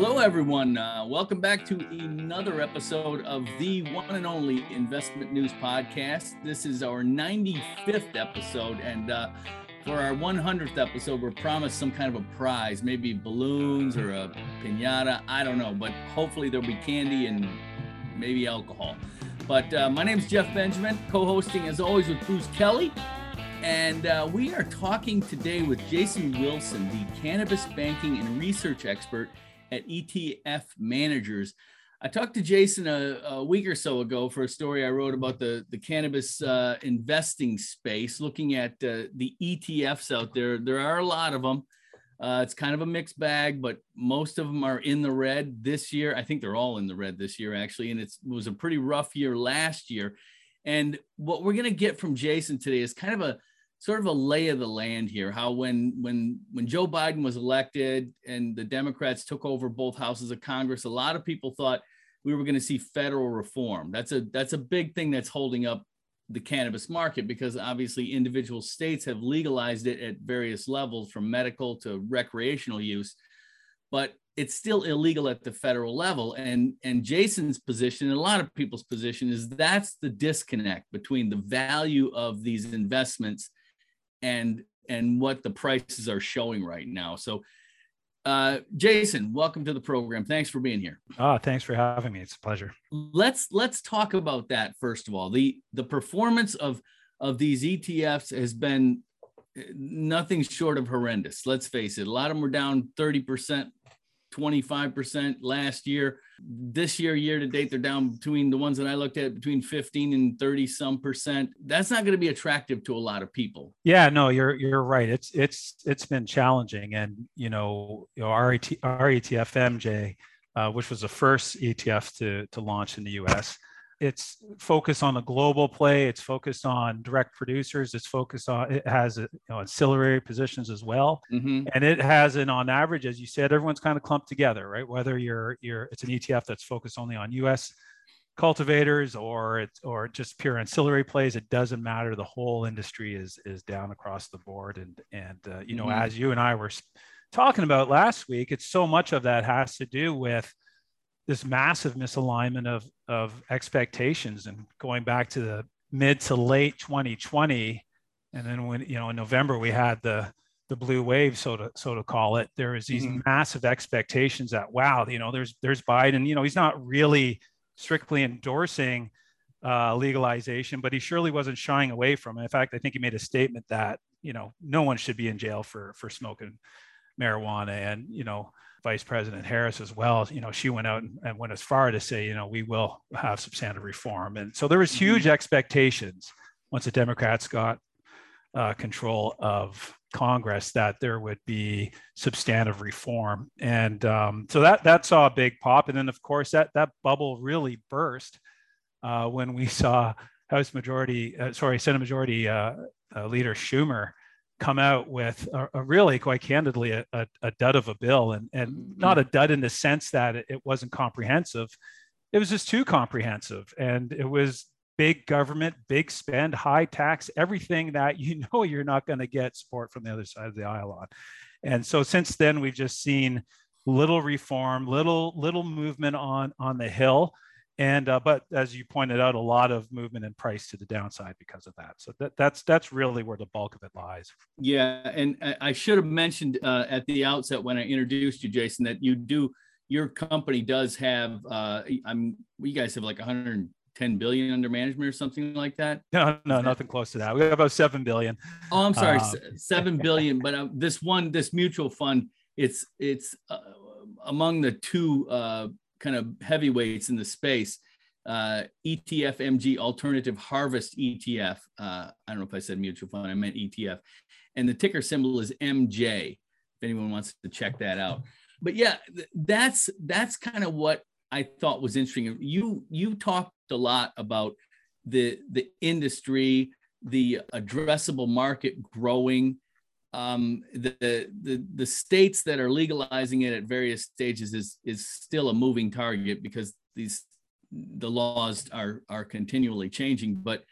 Hello, everyone. Uh, welcome back to another episode of the one and only Investment News Podcast. This is our 95th episode, and uh, for our 100th episode, we're promised some kind of a prize, maybe balloons or a pinata. I don't know, but hopefully there'll be candy and maybe alcohol. But uh, my name is Jeff Benjamin, co hosting as always with Bruce Kelly. And uh, we are talking today with Jason Wilson, the cannabis banking and research expert at ETF Managers. I talked to Jason a, a, week or so ago for a story I wrote about the, the cannabis uh, investing space, looking at uh, the ETFs out there. There are a lot of them. Uh, it's kind of a mixed bag, but most of them are in the red this year. I think they're all in the red this year, actually. And it was a pretty rough year last year. And what we're going to get from Jason today is kind of a sort of a lay of the land here how when when when joe biden was elected and the democrats took over both houses of congress a lot of people thought we were going to see federal reform. That's a that's a big thing that's holding up the cannabis market because obviously individual states have legalized it at various levels from medical to recreational use but it's still illegal at the federal level. And and jason's position and a lot of people's position is that's the disconnect between the value of these investments and and what the prices are showing right now. So, uh, Jason, welcome to the program. Thanks for being here. Oh, thanks for having me. It's a pleasure. Let's let's talk about that first of all. the The performance of of these ETFs has been uh, nothing short of horrendous. Let's face it. A lot of them were down thirty percent 25% last year. This year, year to date, they're down between the ones that I looked at between 15 and 30 some percent. That's not going to be attractive to a lot of people. Yeah, no, you're you're right. It's it's it's been challenging, and you know, you know, RET, RETF MJ, uh, which was the first ETF to to launch in the U.S it's focused on a global play. It's focused on direct producers. It's focused on it has you know, ancillary positions as well, mm-hmm. and it has an on average, as you said, everyone's kind of clumped together, right? Whether you're you're it's an ETF that's focused only on U.S. cultivators or it's or just pure ancillary plays. It doesn't matter. The whole industry is is down across the board, and and uh, you know mm-hmm. as you and I were talking about last week, it's so much of that has to do with this massive misalignment of of expectations and going back to the mid to late 2020 and then when you know in november we had the the blue wave so to so to call it there was these mm-hmm. massive expectations that wow you know there's there's biden you know he's not really strictly endorsing uh, legalization but he surely wasn't shying away from it. In fact i think he made a statement that you know no one should be in jail for for smoking marijuana. And you know Vice President Harris as well, you know, she went out and, and went as far to say, you know, we will have substantive reform. And so there was mm-hmm. huge expectations once the Democrats got uh, control of Congress that there would be substantive reform. And um, so that that saw a big pop. And then of course that that bubble really burst uh, when we saw House Majority, uh, sorry, Senate Majority uh, uh, Leader Schumer come out with a, a really quite candidly a, a, a, dud of a bill and, and mm-hmm. not a dud in the sense that it, it wasn't comprehensive. It was just too comprehensive and it was big government big spend high tax everything that you know you're not going to get support from the other side of the aisle on. And so since then we've just seen little reform little little movement on on the hill and uh, but as you pointed out a lot of movement in price to the downside because of that. So that, that's that's really where the bulk of it lies. Yeah and i should have mentioned uh, at the outset when i introduced you jason that you do your company does have uh, i'm you guys have like 110 billion under management or something like that? No no nothing close to that. We have about 7 billion. Oh i'm sorry um, 7 billion but uh, this one this mutual fund it's it's uh, among the two uh, kind of heavyweights in the space. Uh, ETF MG Alternative Harvest ETF. Uh, I don't know if I said mutual fund, I meant ETF. And the ticker symbol is MJ, if anyone wants to check that out. But yeah, that's that's kind of what I thought was interesting. You you talked a lot about the the industry, the addressable market growing um, the, the the states that are legalizing it at various stages is is still a moving target because these the laws are are continually changing. But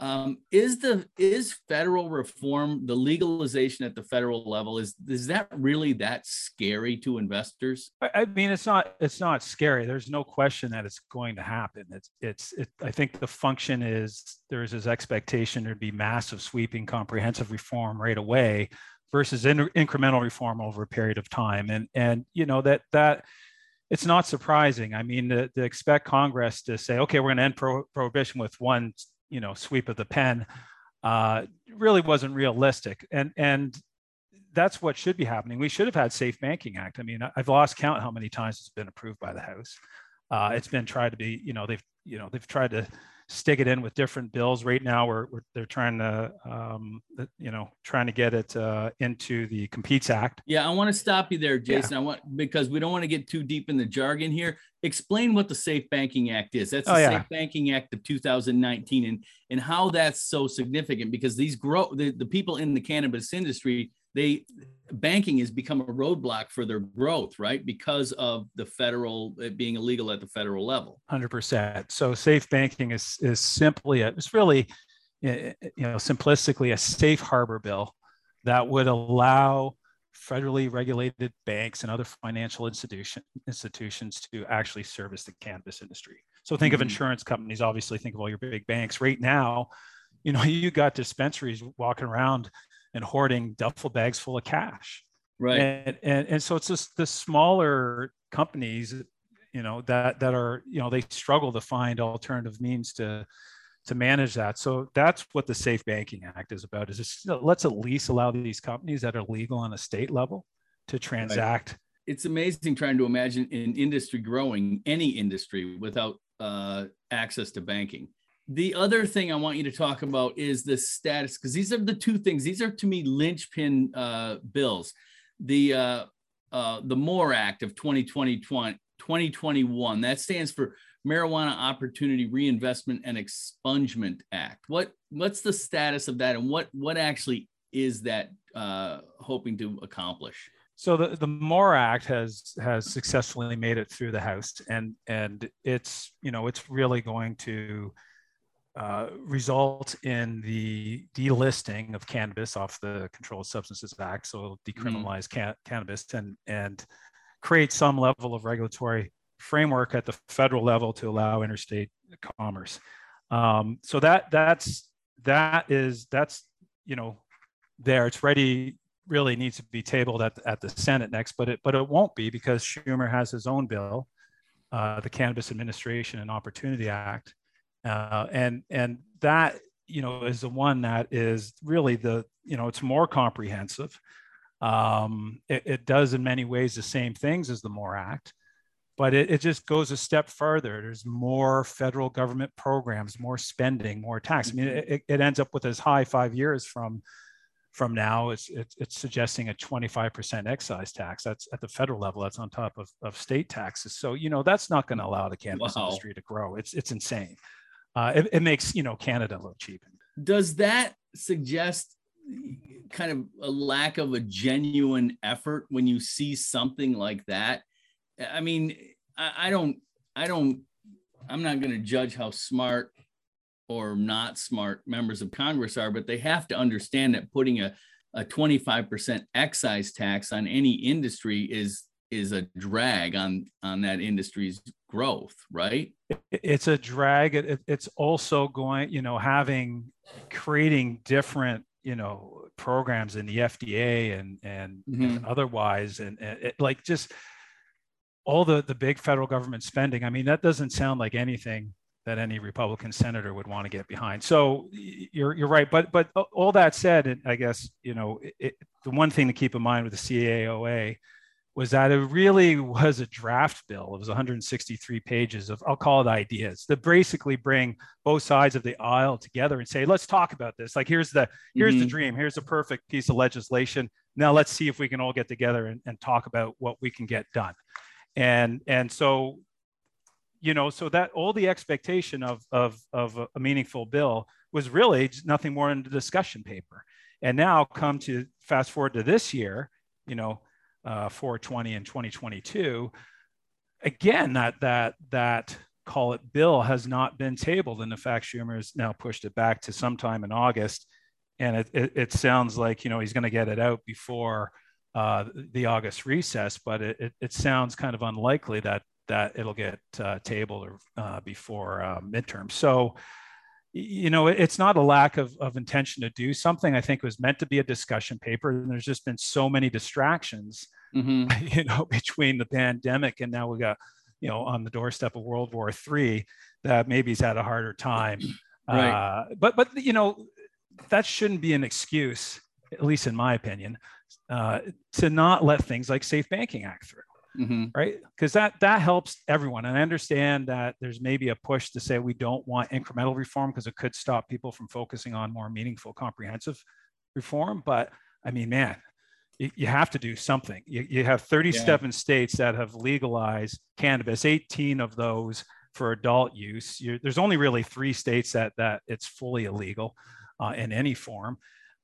Um, is the is federal reform the legalization at the federal level is is that really that scary to investors? I, mean, it's not it's not scary. There's no question that it's going to happen. It's it's it, I think the function is there's this expectation there'd be massive, sweeping, comprehensive reform right away versus in, incremental reform over a period of time, and and you know that that it's not surprising. I mean, to, to expect Congress to say, okay, we're going to end pro- prohibition with one you know sweep of the pen uh, really wasn't realistic. And and that's what should be happening. We should have had safe banking act. I mean i've lost count how many times it's been approved by the house. Uh, it's been tried to be you know they've you know they've tried to stick it in with different bills. Right now, we're, we're they're trying to, um, you know, trying to get it uh, into the Competes Act. Yeah, I want to stop you there, Jason. Yeah. I want because we don't want to get too deep in the jargon here. Explain what the Safe Banking Act is. That's the oh, yeah. Safe Banking Act of 2019, and and how that's so significant because these grow the, the people in the cannabis industry they banking has become a roadblock for their growth, right? Because of the federal it being illegal at the federal level. Hundred percent. So safe banking is is simply a, it's really you know simplistically a safe harbor bill that would allow federally regulated banks and other financial institution, institutions to actually service the cannabis industry. So think mm-hmm. of insurance companies, obviously think of all your big banks. Right now, you know, you got dispensaries walking around and hoarding duffel bags full of cash. Right. And, and, and so it's just the smaller companies, you know, that, that are, you know, they struggle to find alternative means to, to manage that. So that's what the Safe Banking Act is about. Is just, let's at least allow these companies that are legal on a state level to transact. Right. It's amazing trying to imagine an industry growing, any industry, without uh, access to banking the other thing I want you to talk about is the status, because these are the two things. These are to me linchpin uh, bills. The uh, uh, the MORE Act of 2020, 2021 that stands for Marijuana Opportunity Reinvestment and Expungement Act. What what's the status of that, and what what actually is that uh, hoping to accomplish? So the, the MORE Act has has successfully made it through the House, and and it's you know it's really going to uh, result in the delisting of cannabis off the Controlled Substances Act, so decriminalize mm-hmm. ca- cannabis and and create some level of regulatory framework at the federal level to allow interstate commerce. Um, so that that's that is that's you know there it's ready really needs to be tabled at, at the Senate next, but it but it won't be because Schumer has his own bill, uh, the Cannabis Administration and Opportunity Act, uh, and and that you know is the one that is really the you know it's more comprehensive. Um, it, it, does in many ways the same things as the MORE Act, but it, it just goes a step further. There's more federal government programs, more spending, more tax. I mean, it, it ends up with as high five years from from now it's, it's, it's, suggesting a 25% excise tax that's at the federal level that's on top of, of state taxes so you know that's not going to allow the cannabis wow. industry to grow it's, it's insane uh, it, it, makes you know Canada look cheap. Does that suggest kind of a lack of a genuine effort when you see something like that? I mean, I, I don't, I don't, I'm not going to judge how smart or not smart members of Congress are, but they have to understand that putting a a 25% excise tax on any industry is is a drag on on that industry's growth right? It's a drag. It, it's also going you know having creating different you know programs in the fda and and, mm-hmm. and otherwise. And, and it, like just all the the big federal government spending i mean that doesn't sound like anything that any republican senator would want to get behind. So you're you're right. But but all that said i guess you know it, the one thing to keep in mind with the caoa was that it really was a draft bill. It was 163 pages of, I'll call it ideas that basically bring both sides of the aisle together and say, let's talk about this. Like, here's the, here's mm-hmm. the dream. Here's a perfect piece of legislation. Now let's see if we can all get together and, and talk about what we can get done. And, and so, you know, so that all the expectation of, of, of a meaningful bill was really nothing more than the discussion paper. And now come to fast forward to this year, you know, uh, 420 and 2022 again that that that call it bill has not been tabled. And in fact, Schumer has now pushed it back to sometime in August. And it, it, it sounds like, you know, he's going to get it out before uh, the August recess, but it, it, it, sounds kind of unlikely that that it'll get uh, tabled or uh, before uh, midterm. So, you know, it's not a lack of, of intention to do something. I think was meant to be a discussion paper, and there's just been so many distractions, mm-hmm. you know, between the pandemic and now we got, you know, on the doorstep of World War III, that maybe he's had a harder time. Right. Uh, but but you know, that shouldn't be an excuse, at least in my opinion, uh, to not let things like Safe Banking Act through mm-hmm. right? Because that that helps everyone. And I understand that there's maybe a push to say we don't want incremental reform because it could stop people from focusing on more meaningful, comprehensive reform. But I mean, man, you, you have to do something. You, you have 37 yeah. states that have legalized cannabis, 18 of those for adult use. You're, there's only really three states that that it's fully illegal uh, in any form.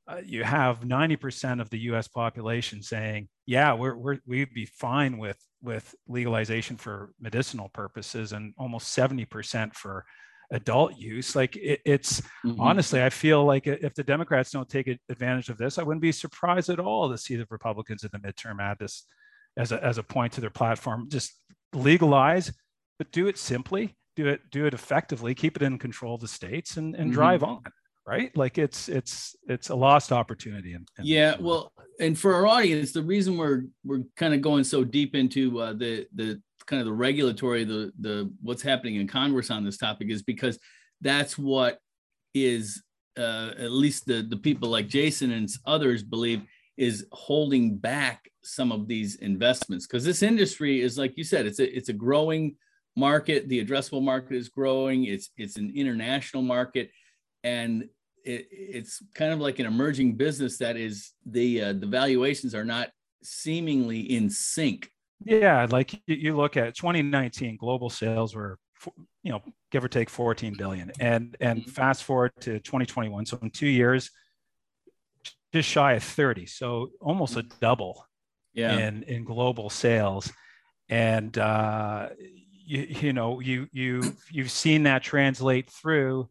Uh, you have 90% of the U.S. population saying, "Yeah, we're, we're we'd be fine with with legalization for medicinal purposes," and almost 70% for adult use. Like it, it's mm-hmm. honestly, I feel like if the Democrats don't take advantage of this, I wouldn't be surprised at all to see the Republicans in the midterm add this as a as a point to their platform. Just legalize, but do it simply, do it do it effectively, keep it in control of the states, and and mm-hmm. drive on right like it's it's it's a lost opportunity and yeah well and for our audience the reason we're we're kind of going so deep into uh, the the kind of the regulatory the the what's happening in congress on this topic is because that's what is uh, at least the the people like jason and others believe is holding back some of these investments. Because this industry is like you said it's a it's a growing market. The addressable market is growing. It's it's an international market. And it, it's kind of like an emerging business that is the uh, the valuations are not seemingly in sync. Yeah, like you look at 2019, global sales were you know give or take 14 billion, and and mm-hmm. fast forward to 2021, so in two years, just shy of 30, so almost a double yeah. in in global sales, and uh, you you know you you you've seen that translate through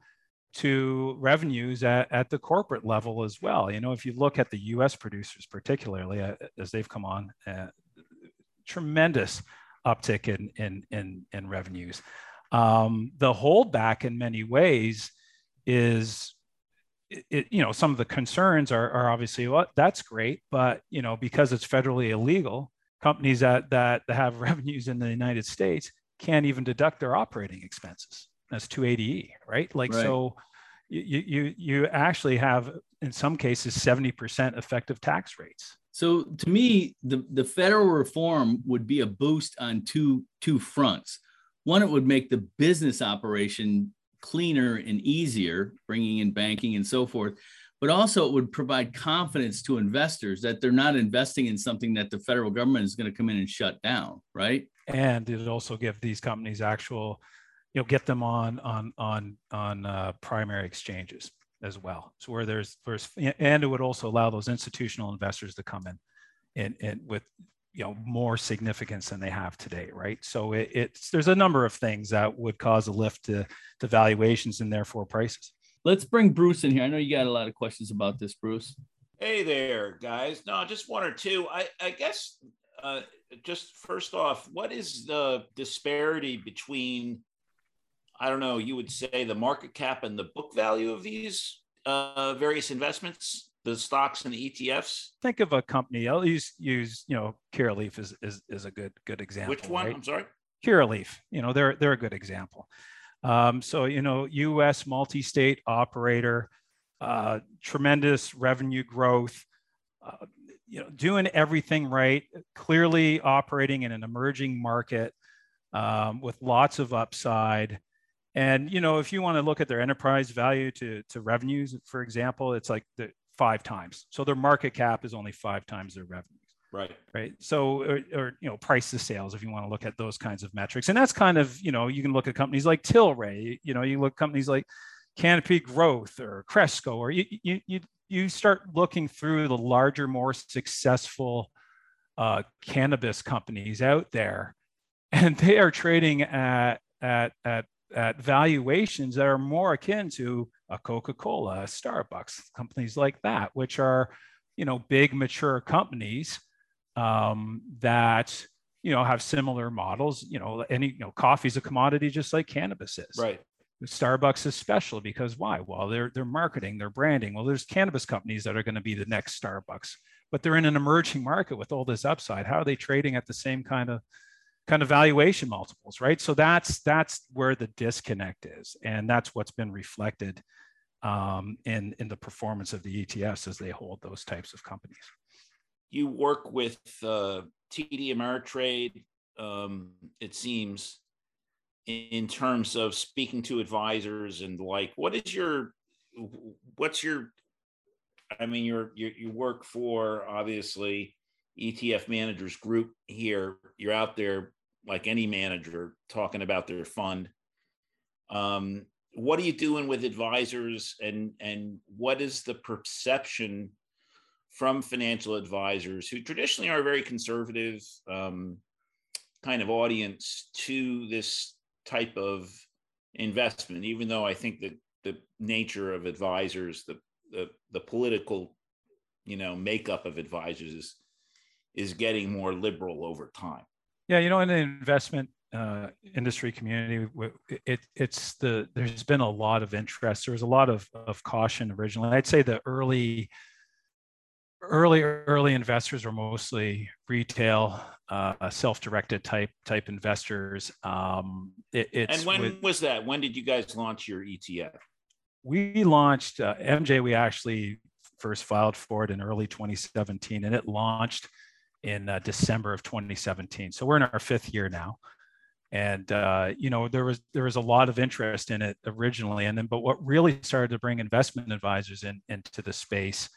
to revenues at, at the corporate level as well. You know, if you look at the US producers, particularly uh, as they've come on, uh, tremendous uptick in, in, in, in revenues. Um, the holdback in many ways is, it, you know, some of the concerns are, are obviously, well, that's great, but, you know, because it's federally illegal, companies that, that have revenues in the United States can't even deduct their operating expenses that's 280e, right? Like right. so you you you actually have in some cases 70% effective tax rates. So to me, the, the federal reform would be a boost on two two fronts. One, it would make the business operation cleaner and easier, bringing in banking and so forth. But also, it would provide confidence to investors that they're not investing in something that the federal government is going to come in and shut down, right? And it also give these companies actual you know get them on on on on uh, primary exchanges as well. So where there's there's and it would also allow those institutional investors to come in and, and with you know more significance than they have today, right? So it, it's there's a number of things that would cause a lift to to valuations and therefore prices. Let's bring Bruce in here. I know you got a lot of questions about this, Bruce. Hey there, guys. No, just one or two. I I guess uh, just first off, what is the disparity between I don't know, you would say the market cap and the book value of these uh, various investments, the stocks and the ETFs? Think of a company. I'll use use you know Curaleaf is is, is a good good example. Which one? Right? I'm sorry. Curaleaf. You know they're they're a good example. Um, so you know U.S. multi-state operator, uh, tremendous revenue growth. Uh, you know, doing everything right, clearly operating in an emerging market um, with lots of upside. And you know, if you want to look at their enterprise value to, to revenues, for example, it's like the five times. So their market cap is only five times their revenues. Right. Right. So, or, or, you know, price to sales, if you want to look at those kinds of metrics, and that's kind of you know, you can look at companies like Tilray. You know, you look at companies like Canopy Growth or Cresco, or you you you you start looking through the larger, more successful uh, cannabis companies out there, and they are trading at at at at valuations that are more akin to a Coca-Cola, a Starbucks, companies like that, which are, you know, big mature companies um, that you know have similar models. You know, any you know, coffee's a commodity just like cannabis is. Right. Starbucks is special because why? Well, they're they're marketing, they're branding. Well, there's cannabis companies that are going to be the next Starbucks, but they're in an emerging market with all this upside. How are they trading at the same kind of kind of valuation multiples, right? So that's that's where the disconnect is, and that's what's been reflected um, in in the performance of the ETFs as they hold those types of companies. You work with uh, TD Ameritrade, um, it seems in terms of speaking to advisors and like what is your what's your i mean you're, you you work for obviously etf managers group here you're out there like any manager talking about their fund um, what are you doing with advisors and and what is the perception from financial advisors who traditionally are very conservative um, kind of audience to this type of investment, even though I think that the nature of advisors, the the, the political, you know, makeup of advisors is is getting more liberal over time. Yeah, you know, in the investment uh, industry community, it, it's the there's been a lot of interest. There was a lot of of caution originally. I'd say the early early early investors were mostly retail uh, self-directed type type investors um, it, and when with, was that when did you guys launch your etf we launched uh, mj we actually first filed for it in early 2017 and it launched in uh, december of 2017 so we're in our fifth year now and uh, you know there was there was a lot of interest in it originally and then but what really started to bring investment advisors in into the space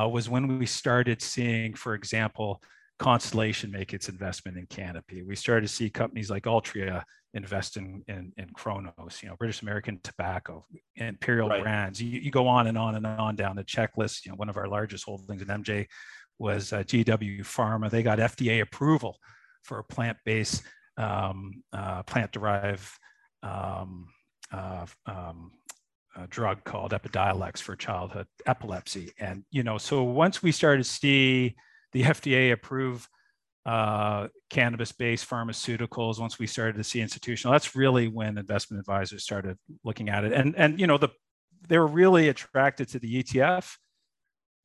uh, was when we started seeing, for example, Constellation make its investment in Canopy. We started to see companies like Altria invest in, in, in Cronos, you know, British American Tobacco, Imperial right. Brands. You, you, go on and on and on down the checklist. You know, one of our largest holdings in MJ was uh, GW Pharma. They got FDA approval for a plant-based, um, uh, plant-derived um, uh, um, drug called Epidiolex for childhood epilepsy. And, you know, so once we started to see the FDA approve uh, cannabis-based pharmaceuticals, once we started to see institutional, that's really when investment advisors started looking at it. And, and you know, the, they were really attracted to the ETF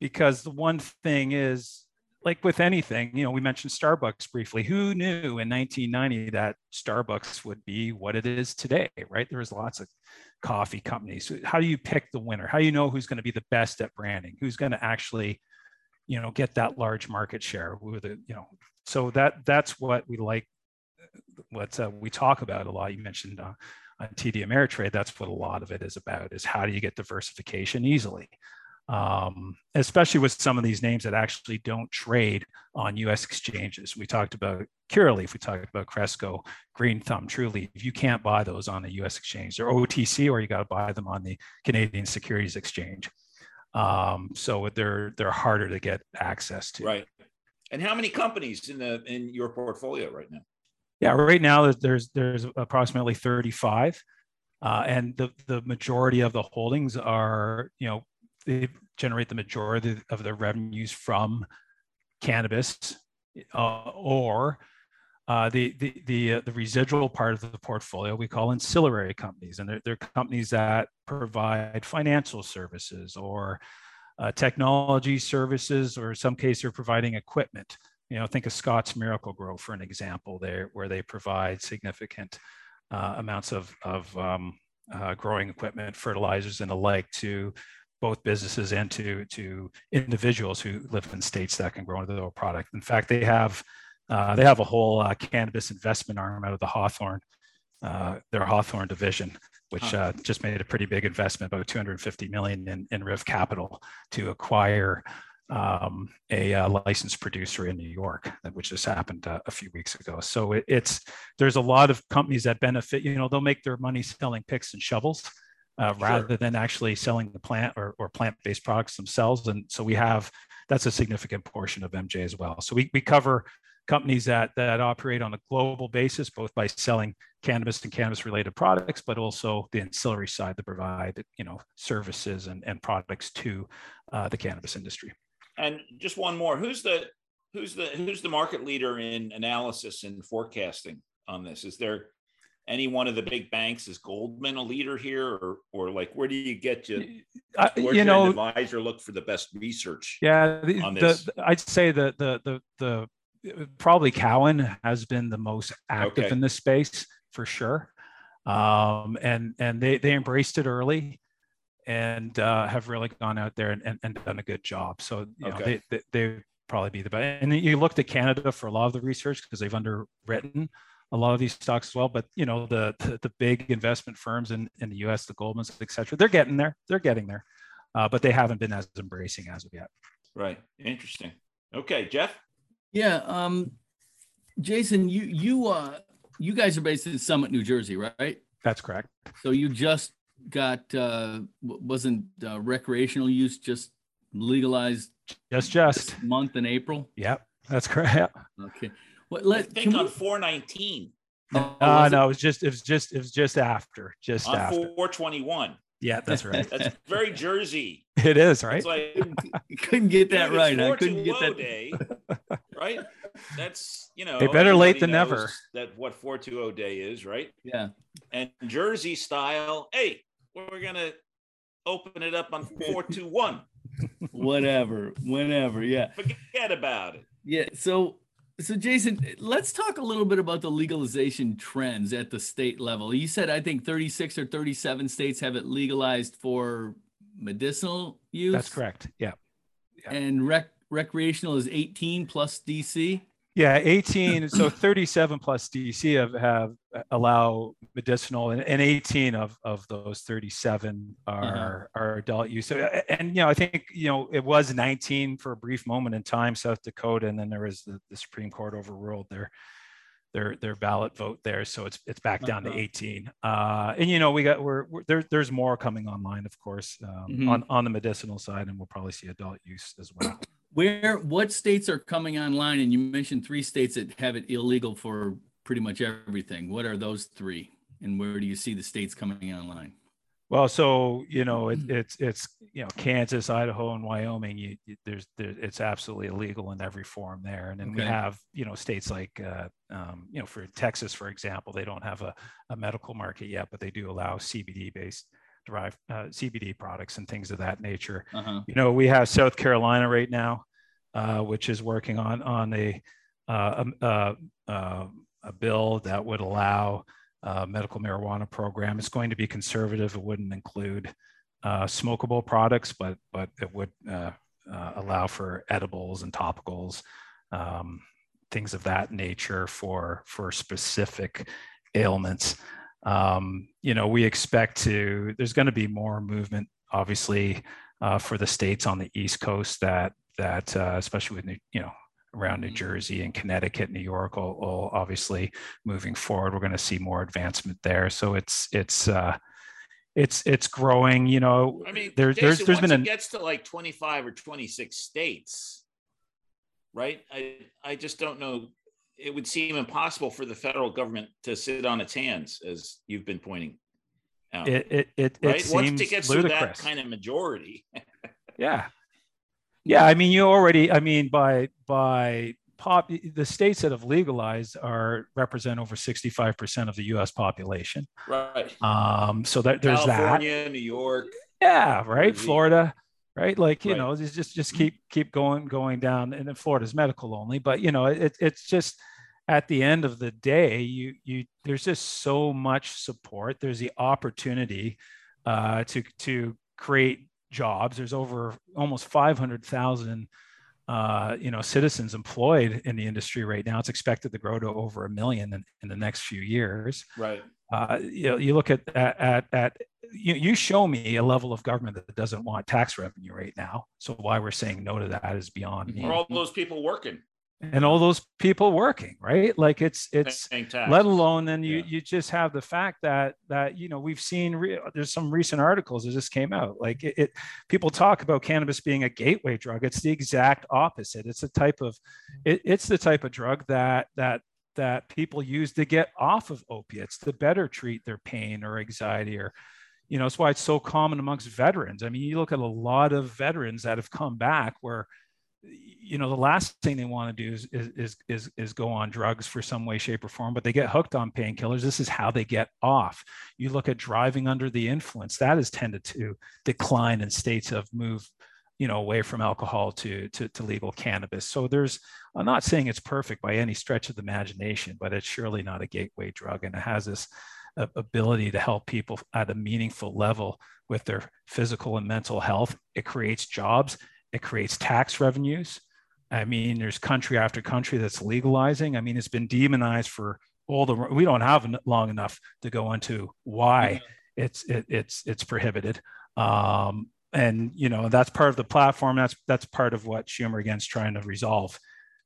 because the one thing is like with anything, you know, we mentioned Starbucks briefly. Who knew in 1990 that Starbucks would be what it is today, right? There was lots of coffee companies. How do you pick the winner? How do you know who's going to be the best at branding? Who's going to actually, you know, get that large market share with it, you know? So that that's what we like, what uh, we talk about a lot. You mentioned uh, on TD Ameritrade, that's what a lot of it is about, is how do you get diversification easily? Um, especially with some of these names that actually don't trade on US exchanges. We talked about Curaleaf, we talked about Cresco, Green Thumb, Trulieve. You can't buy those on the US exchange. They're OTC or you got to buy them on the Canadian Securities Exchange. Um, so they're they're harder to get access to. Right. And how many companies in the in your portfolio right now? Yeah, right now there's there's approximately 35. Uh, and the, the majority of the holdings are, you know, they generate the majority of their revenues from cannabis uh, or uh, the the the, uh, the residual part of the portfolio we call ancillary companies, and they're, they're companies that provide financial services or uh, technology services, or in some cases, they're providing equipment. You know, think of Scotts Miracle-Gro for an example, there where they provide significant uh, amounts of of um, uh, growing equipment, fertilizers, and the like to both businesses and to to individuals who live in states that can grow their product. In fact, they have uh, they have a whole uh, cannabis investment arm out of the Hawthorne, uh, their Hawthorne division, which uh, just made a pretty big investment, about 250 million in, in Riv Capital to acquire um, a uh, licensed producer in New York, which just happened uh, a few weeks ago. So it, it's there's a lot of companies that benefit. You know, they'll make their money selling picks and shovels uh, rather sure. than actually selling the plant or, or plant-based products themselves. And so we have that's a significant portion of MJ as well. So we, we cover companies that that operate on a global basis, both by selling cannabis and cannabis related products, but also the ancillary side to provide, you know, services and, and products to uh, the cannabis industry. And just one more, who's the who's the who's the market leader in analysis and forecasting on this? Is there any one of the big banks is Goldman a leader here, or or like where do you get to? Where you know, advisor look for the best research. Yeah, the, the, I'd say that the the the probably Cowen has been the most active okay. in this space for sure, um, and and they they embraced it early, and uh, have really gone out there and, and, and done a good job. So you okay. know they, they they probably be the best. And you looked at Canada for a lot of the research because they've underwritten a lot of these stocks as well. But you know, the the, the big investment firms in, in the US, the Goldmans, et cetera, they're getting there. They're getting there. Uh, but they haven't been as embracing as of yet. Right. Interesting. Okay, Jeff. Yeah. Um, Jason, you you uh you guys are based in Summit, New Jersey, right? That's correct. So you just got uh wasn't uh, recreational use just legalized just just month in April? Yep, that's correct. Okay. What let I think on we, 419. Oh, uh, no, it? it was just it was just it was just after, just on after 421. Yeah, that's right. that's very Jersey. It is, right? It's like couldn't get that right. I couldn't get that day. Right? That's you know they better late than never. That what 420 day is, right? Yeah. And Jersey style, hey, we're gonna open it up on 421. Whatever, whenever, yeah. Forget about it. Yeah. So so, Jason, let's talk a little bit about the legalization trends at the state level. You said, I think 36 or 37 states have it legalized for medicinal use. That's correct. Yeah. yeah. And rec- recreational is 18 plus DC. Yeah, 18. so 37 plus DC have, have allow medicinal, and, and 18 of, of those 37 are uh-huh. are adult use. So, and you know, I think you know it was 19 for a brief moment in time, South Dakota, and then there was the, the Supreme Court overruled their their their ballot vote there, so it's it's back down uh-huh. to 18. Uh, and you know, we got we're, we're there, there's more coming online, of course, um, mm-hmm. on on the medicinal side, and we'll probably see adult use as well. Where what states are coming online? And you mentioned three states that have it illegal for pretty much everything. What are those three? And where do you see the states coming online? Well, so you know, it, it's it's you know Kansas, Idaho, and Wyoming. You, you, there's there, it's absolutely illegal in every form there, and then okay. we have you know states like uh, um, you know for Texas, for example, they don't have a, a medical market yet, but they do allow CBD based derived uh, CBD products and things of that nature. Uh-huh. You know, we have South Carolina right now, uh, which is working on on a uh, a, a, a, bill that would allow a medical marijuana program. It's going to be conservative. It wouldn't include uh, smokable products, but but it would uh, uh, allow for edibles and topicals. Um, things of that nature for for specific ailments um, you know, we expect to, there's going to be more movement, obviously, uh, for the states on the East Coast that, that uh, especially with, New, you know, around New mm-hmm. Jersey and Connecticut, New York, will, will obviously moving forward. We're going to see more advancement there. So it's, it's, uh, it's it's growing you know i mean there's there's, there's been a gets to like 25 or 26 states right i i just don't know it would seem impossible for the federal government to sit on its hands, as you've been pointing out. It it it, right? it Once it gets ludicrous. to that kind of majority. yeah, yeah. I mean, you already. I mean, by by pop, the states that have legalized are represent over sixty five percent of the U.S. population. Right. Um. So that there's that California. New York. Yeah. Right. Florida right like you right. know just just keep keep going going down and then florida's medical only but you know it, it's just at the end of the day, you you there's just so much support. There's the opportunity uh, to to create jobs. There's over almost 500,000 uh, you know citizens employed in the industry right now. It's expected to grow to over a million in, in the next few years. Right. Uh, you know, you look at at at, at you, you show me a level of government that doesn't want tax revenue right now. So why we're saying no to that is beyond me. Are all those people working? and all those people working right like it's it's let alone then you yeah. you just have the fact that that you know we've seen re- there's some recent articles that just came out like it, it, people talk about cannabis being a gateway drug it's the exact opposite it's the type of it, it's the type of drug that that that people use to get off of opiates to better treat their pain or anxiety or you know, that's why it's so common amongst veterans. I mean, you look at a lot of veterans that have come back where, you know, the last thing they want to do is, is, is, is go on drugs for some way, shape, or form, but they get hooked on painkillers. This is how they get off. You look at driving under the influence, that has tended to decline in states have moved you know away from alcohol to, to, to legal cannabis so there's i'm not saying it's perfect by any stretch of the imagination but it's surely not a gateway drug and it has this ability to help people at a meaningful level with their physical and mental health. It creates jobs, it creates tax revenues. I mean, there's country after country that's legalizing. I mean, it's been demonized for all the. We don't have long enough to go into why it's it, it's it's prohibited. Um, and you know that's part of the platform. That's that's part of what Schumer again's trying to resolve.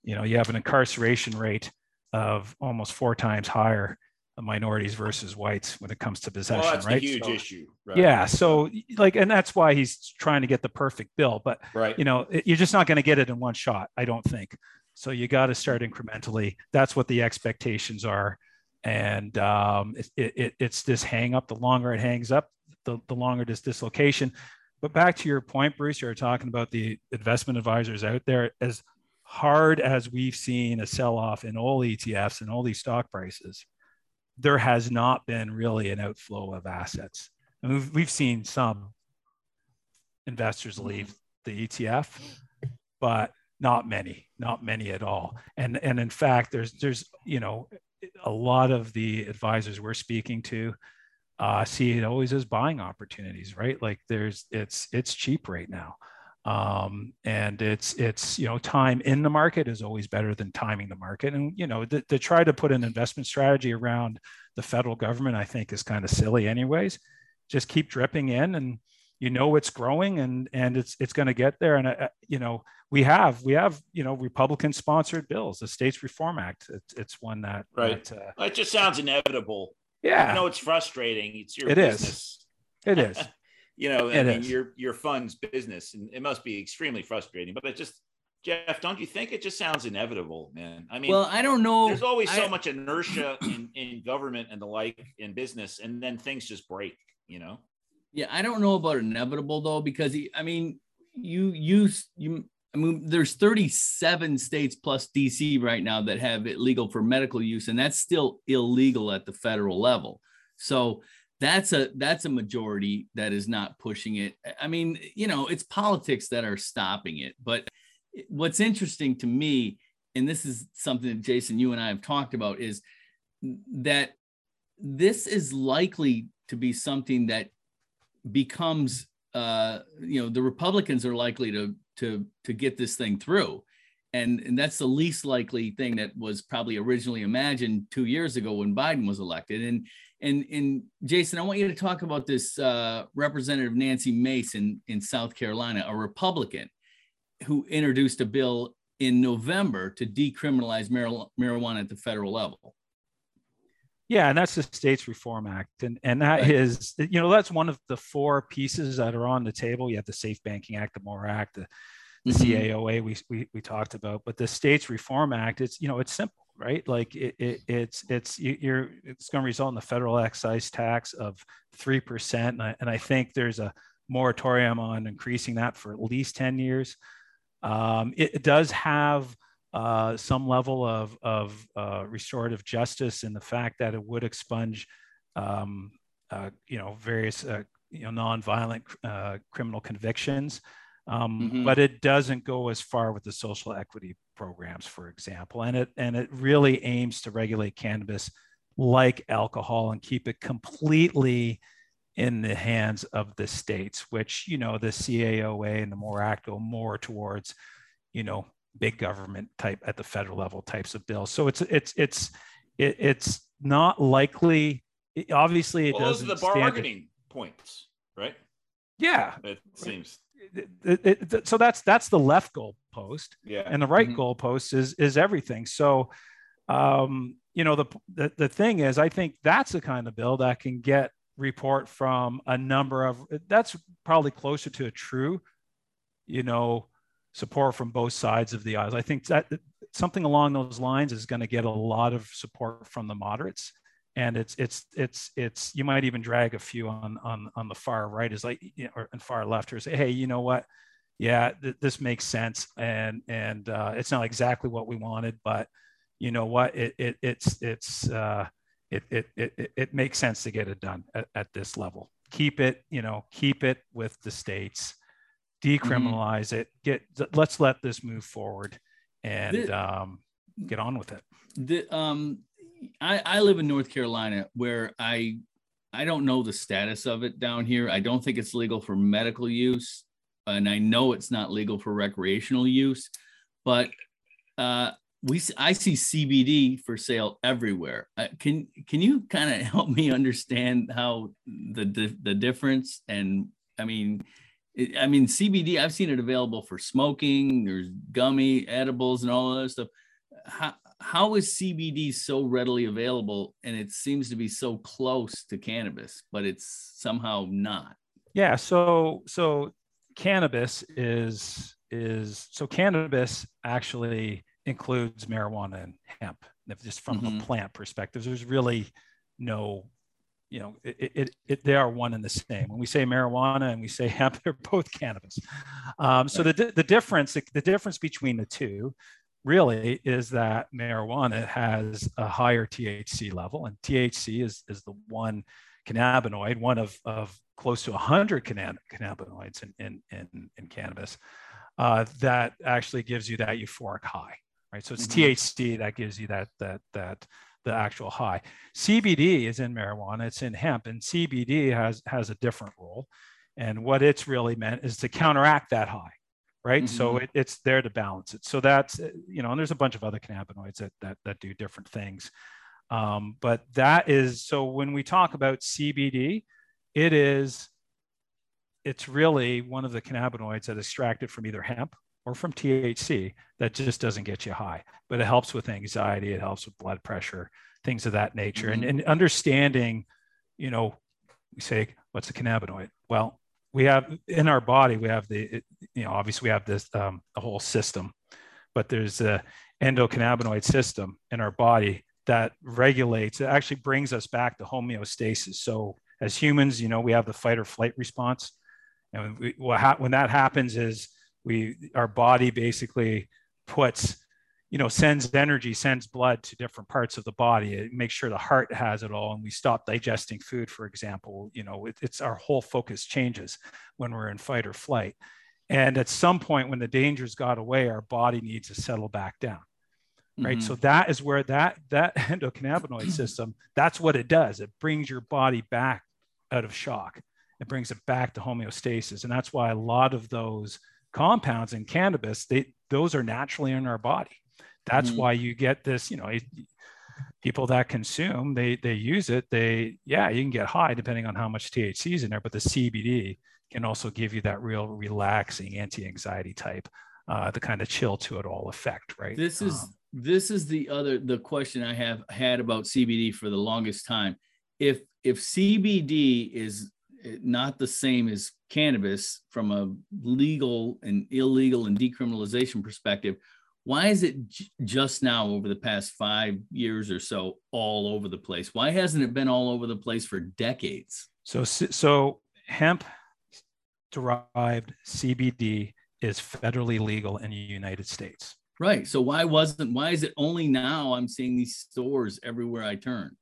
You know, you have an incarceration rate of almost four times higher minorities versus whites when it comes to possession, well, that's right? A huge so, issue. Right? Yeah. So like, and that's why he's trying to get the perfect bill. But right. you know, you're just not going to get it in one shot. I don't think. So you got to start incrementally. That's what the expectations are, and um, it, it, it's this hang up. The longer it hangs up, the, the longer this dislocation. But back to your point, Bruce, you were talking about the investment advisors out there. As hard as we've seen a sell off in all ETFs and all these stock prices, there has not been really an outflow of assets. And we've, we've seen some investors leave the ETF, but not many, not many at all. And, and in fact, there's, there's, you know, a lot of the advisors we're speaking to uh, see it always as buying opportunities, right? Like there's, it's, it's cheap right now. Um, and it's it's you know time in the market is always better than timing the market. And you know to, to try to put an investment strategy around the federal government i think is kind of silly anyways. Just keep dripping in and you know it's growing and and it's it's going to get there. And uh, you know we have we have you know republican sponsored bills the states reform act. It's, it's one that right. that, uh, it just sounds inevitable. Yeah. I know it's frustrating. It's your it business. is. it is you know, I mean, your your fund's business, and it must be extremely frustrating. But it just, Jeff, don't you think it just sounds inevitable, man? I mean, well, I don't know. There's always so I, much inertia in in government and the like in business, and then things just break. You know. Yeah, I don't know about inevitable though, because I mean, you use you. I mean, there's 37 states plus DC right now that have it legal for medical use, and that's still illegal at the federal level. So that's a that's a majority that is not pushing it. I mean you know it's politics that are stopping it but what's interesting to me and this is something that jason you and i have talked about is that this is likely to be something that becomes uh you know the republicans are likely to to to get this thing through. And and that's the least likely thing that was probably originally imagined two years ago when biden was elected. And and and Jason, I want you to talk about this uh, Representative Nancy Mace in in South Carolina, a Republican, who introduced a bill in November to decriminalize marijuana at the federal level. Yeah, and that's the States Reform Act, and and that right. is you know that's one of the four pieces that are on the table. You have the Safe Banking Act, the MORE Act, the, the mm-hmm. CAOA we, we we talked about, but the States Reform Act, it's you know it's simple right? Like it, it, it's it's you're it's going to result in the federal excise tax of three percent, and, and I, think there's a moratorium on increasing that for at least ten years. Um, it, it, does have uh, some level of of uh, restorative justice in the fact that it would expunge, um, uh, you know, various uh, you know nonviolent uh, criminal convictions. Um, mm-hmm. But it doesn't go as far with the social equity programs, for example, and it and it really aims to regulate cannabis like alcohol and keep it completely in the hands of the states, which you know the CAOA and the MORE Act go more towards, you know, big government type at the federal level types of bills. So it's it's it's it, it's not likely. It, obviously, it well, doesn't. Those are the bargaining points, right? Yeah, it seems it, it, so that's that's the left goalpost. Yeah. And the right mm-hmm. goalpost is is everything. So um, you know, the, the the thing is, I think that's the kind of bill that can get report from a number of that's probably closer to a true, you know, support from both sides of the aisles. I think that something along those lines is going to get a lot of support from the moderates and it's it's it's it's you might even drag a few on on on the far right is like you know, or and far left or say hey you know what yeah th- this makes sense and and uh, it's not exactly what we wanted but you know what it, it it's it's uh, it, it it it makes sense to get it done at, at this level keep it you know keep it with the states mm-hmm. decriminalize mm-hmm. it get let's let this move forward and the, um, get on with it the um I, I live in North Carolina where I I don't know the status of it down here. I don't think it's legal for medical use, and I know it's not legal for recreational use. But uh, we I see CBD for sale everywhere. Uh, can can you kind of help me understand how the, the the difference? And I mean, I mean CBD. I've seen it available for smoking. There's gummy edibles and all that stuff. How, how is CBD so readily available and it seems to be so close to cannabis, but it's somehow not? Yeah, so so cannabis is is so cannabis actually includes marijuana and hemp. If Just from mm-hmm. a plant perspective, there's really no, you know, it, it, it, they are one and the same. When we say marijuana and we say hemp, they're both cannabis. Um, so the the difference the difference between the two really is that marijuana has a higher THC level, and THC is, is the one cannabinoid, one of, of close to 100 cannabinoids in, in, in, in cannabis uh, that actually gives you that euphoric high, right? So it's mm-hmm. THC that gives you that, that, that, the actual high. CBD is in marijuana, it's in hemp, and CBD has, has a different role. And what it's really meant is to counteract that high right? Mm-hmm. So it, it's there to balance it. So that's you know, and there's a bunch of other cannabinoids that that that do different things. Um, but that is so when we talk about CBD, it is it's really one of the cannabinoids that is extracted from either hemp or from THC that just doesn't get you high, but it helps with anxiety, it helps with blood pressure, things of that nature. Mm-hmm. And, and understanding, you know, we say, what's a cannabinoid? Well, we have in our body we have the you know obviously we have this um, a whole system but there's a endocannabinoid system in our body that regulates it actually brings us back to homeostasis. So as humans you know we have the fight or flight response and we, what ha- when that happens is we our body basically puts you know sends energy sends blood to different parts of the body. It makes sure the heart has it all and we stop digesting food for example. You know it, it's our whole focus changes when we're in fight or flight. And at some point when the dangers got away our body needs to settle back down right? Mm-hmm. so that is where that that endocannabinoid system that's what it does. It brings your body back out of shock. It brings it back to homeostasis. And that's why a lot of those compounds in cannabis they those are naturally in our body that's mm-hmm. why you get this you know people that consume they they use it they yeah you can get high depending on how much thc is in there but the cbd can also give you that real relaxing anti-anxiety type uh, the kind of chill to it all effect right this is um, this is the other the question i have had about cbd for the longest time if if cbd is eh, not the same as cannabis from a legal and illegal and decriminalization perspective why is it j- just now over the past five years or so all over the place? Why hasn't it been all over the place for decades? So so hemp derived cbd is federally legal in the united states. Right. So why wasn't why is it only now i'm seeing these stores everywhere i turn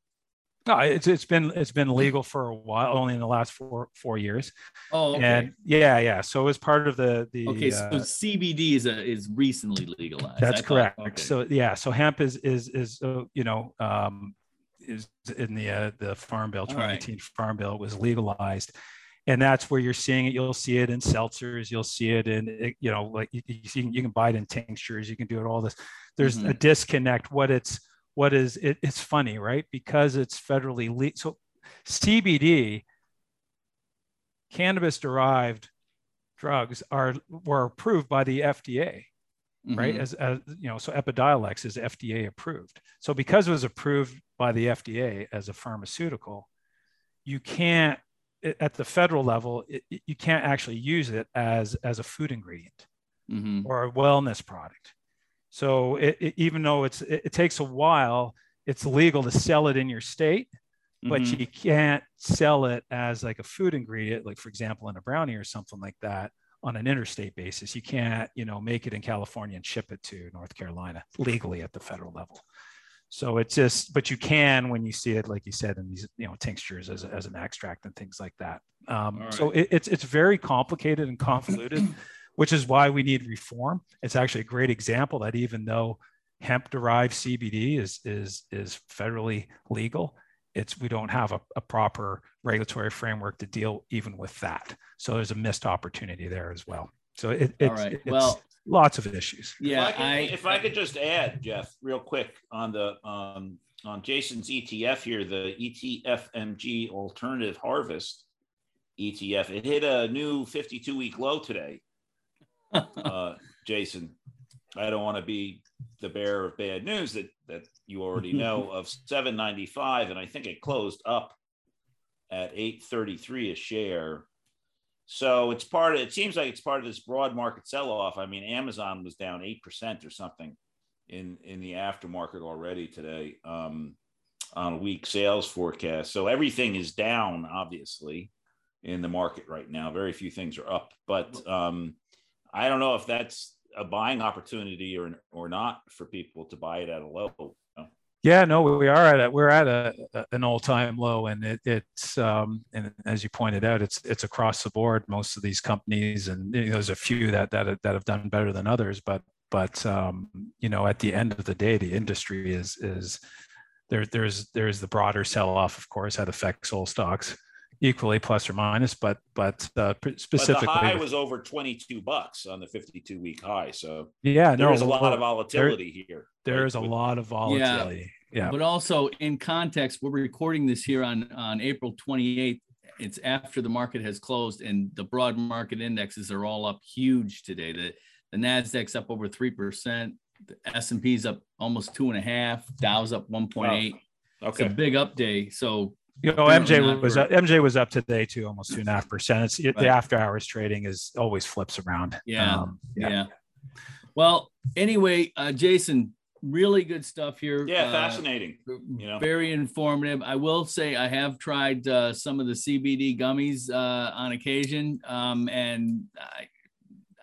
no, it's it's been it's been legal for a while, only in the last four four years. Oh, okay. and yeah, yeah. So it was part of the the. Okay, so uh, CBD is a, is recently legalized. That's I correct. Thought, okay. So yeah, so hemp is is is uh, you know um, is in the uh, the Farm Bill 2018 right. Farm Bill was legalized, and that's where you're seeing it. You'll see it in seltzers. You'll see it in you know like you, you, can, you can buy it in tinctures. You can do it all this. There's mm-hmm. a disconnect. What it's what is it, it's funny, right? Because it's federally legal. So CBD, cannabis derived drugs are were approved by the FDA, mm-hmm. right? As, as you know, so Epidiolex is FDA approved. So because it was approved by the FDA as a pharmaceutical, you can't at the federal level it, you can't actually use it as as a food ingredient mm-hmm. or a wellness product So it, it, even though it's it, it, takes a while, it's legal to sell it in your state, but mm-hmm. you can't sell it as like a food ingredient, like for example in a brownie or something like that, on an interstate basis. You can't, you know, make it in California and ship it to North Carolina legally at the federal level. So it's just, but you can when you see it, like you said, in these, you know, tinctures as, as an extract and things like that. Um, right. So it, it's it's very complicated and convoluted. which is why we need reform. It's actually a great example that even though hemp derived CBD is is is federally legal, it's we don't have a, a, proper regulatory framework to deal even with that. So there's a missed opportunity there as well. So it, it's, right. it's well, lots of issues. Yeah, if I, could, I, if I could just add, Jeff, real quick on the um, on Jason's ETF here, the ETFMG Alternative Harvest ETF, it hit a new 52 week low today uh, Jason. I don't want to be the bearer of bad news that that you already know of 795 and I think it closed up at 833 a share. So it's part of it seems like it's part of this broad market sell-off. I mean, Amazon was down 8% or something in in the aftermarket already today um, on a weak sales forecast. So everything is down, obviously, in the market right now. Very few things are up, but um, I don't know if that's a buying opportunity or or not for people to buy it at a low. Yeah, no, we are at a, we're at a, an all time low, and it, it's um, and as you pointed out, it's it's across the board. Most of these companies, and you know, there's a few that that that have done better than others, but but um, you know, at the end of the day, the industry is is there. There's there's the broader sell off, of course, that affects all stocks equally plus or minus, but but uh, specifically, but the high was over twenty two bucks on the fifty two week high. So yeah, there no, a lot of volatility there, here. There's right? a lot of volatility. Yeah. yeah, but also in context, we're recording this here on on April twenty eighth. It's after the market has closed, and the broad market indexes are all up huge today. The the Nasdaq's up over three percent. The S and P's up almost two and a half. Dow's up one point eight. Wow. Okay, it's a big up day. So you know, MJ was up, MJ was up today too, almost two and a half percent. It's right. the after hours trading is always flips around. Yeah, um, yeah. yeah. Well, anyway, uh, Jason, really good stuff here. Yeah, uh, fascinating. You know, very informative. I will say I have tried uh, some of the CBD gummies uh, on occasion, um, and I,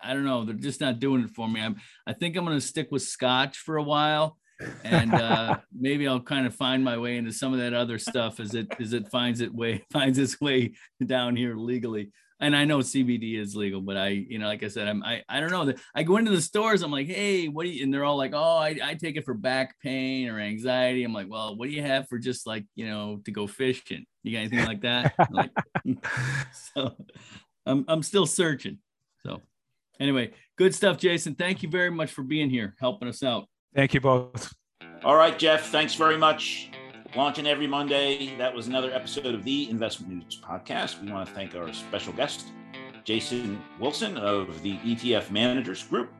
I don't know, they're just not doing it for me. I'm, I think I'm going to stick with Scotch for a while and uh, maybe I'll kind of find my way into some of that other stuff as it as it finds it way finds its way down here legally. And I know CBD is legal, but I, you know, like I said, I'm I, I don't know. I go into the stores, I'm like, hey, what do you? And they're all like, oh, I, I take it for back pain or anxiety. I'm like, well, what do you have for just like you know to go fishing? You got anything like that? like, so I'm I'm still searching. So anyway, good stuff, Jason. Thank you very much for being here, helping us out. Thank you both. All right, Jeff. Thanks very much. Launching every Monday. That was another episode of the Investment News Podcast. We want to thank our special guest, Jason Wilson of the ETF Managers Group.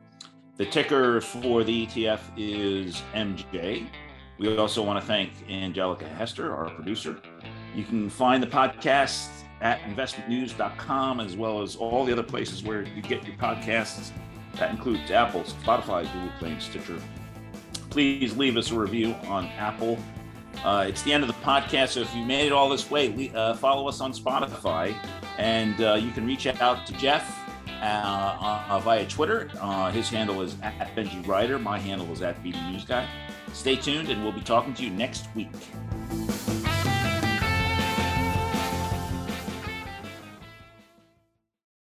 The ticker for the ETF is MJ. We also want to thank Angelica Hester, our producer. You can find the podcast at investmentnews.com as well as all the other places where you get your podcasts. That includes Apple, Spotify, Google Play, Stitcher please leave us a review on Apple. Uh, it's the end of the podcast, so if you made it all this way, uh, follow us on Spotify, and uh, you can reach out to Jeff uh, uh, via Twitter. Uh, his handle is at Benji Writer. My handle is at BD News Guy. Stay tuned, and we'll be talking to you next week.